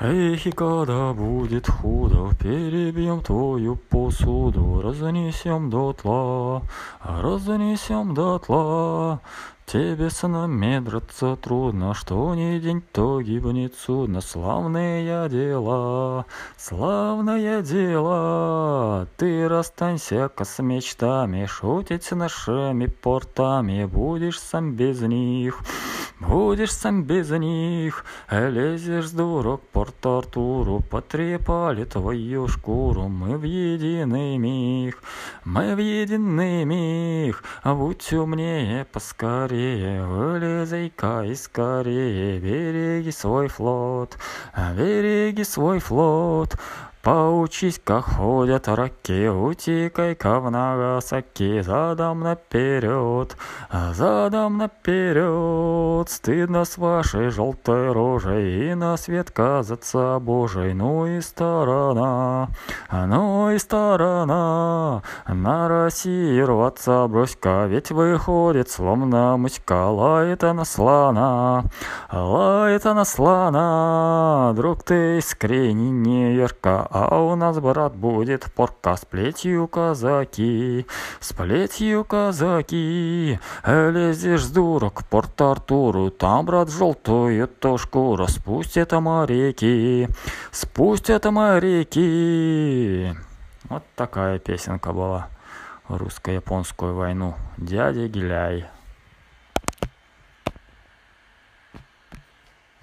Эх, и когда будет худо, перебьем твою посуду, разнесем дотла, разнесем дотла. Тебе с нами драться трудно, что ни день, то гибнет судно. Славные дела, славное дело. Ты расстанься-ка с мечтами, шутить с нашими портами, будешь сам без них. Будешь сам без них, лезешь с дурок Порт-Артуру, потрепали твою шкуру, мы в единый миг, мы в единый миг, будь умнее поскорее, вылезай-ка и скорее, береги свой флот, береги свой флот, Поучись, как ходят раки, утекай-ка в Нагасаки, задом наперед, задом наперед. Стыдно с вашей желтой рожей и на свет казаться Божий, ну и сторона, ну и сторона. На России рваться брось-ка, ведь выходит словно муська, лает она слона, лает она слона. Друг ты искренне не ярко, а у нас, брат, будет порка с плетью казаки, с плетью казаки. Лезешь с дурок к Порт-Артуру, там, брат, желтую то шкуру, спустят моряки, спустят моряки. Вот такая песенка была русско-японскую войну. Дядя Гиляй.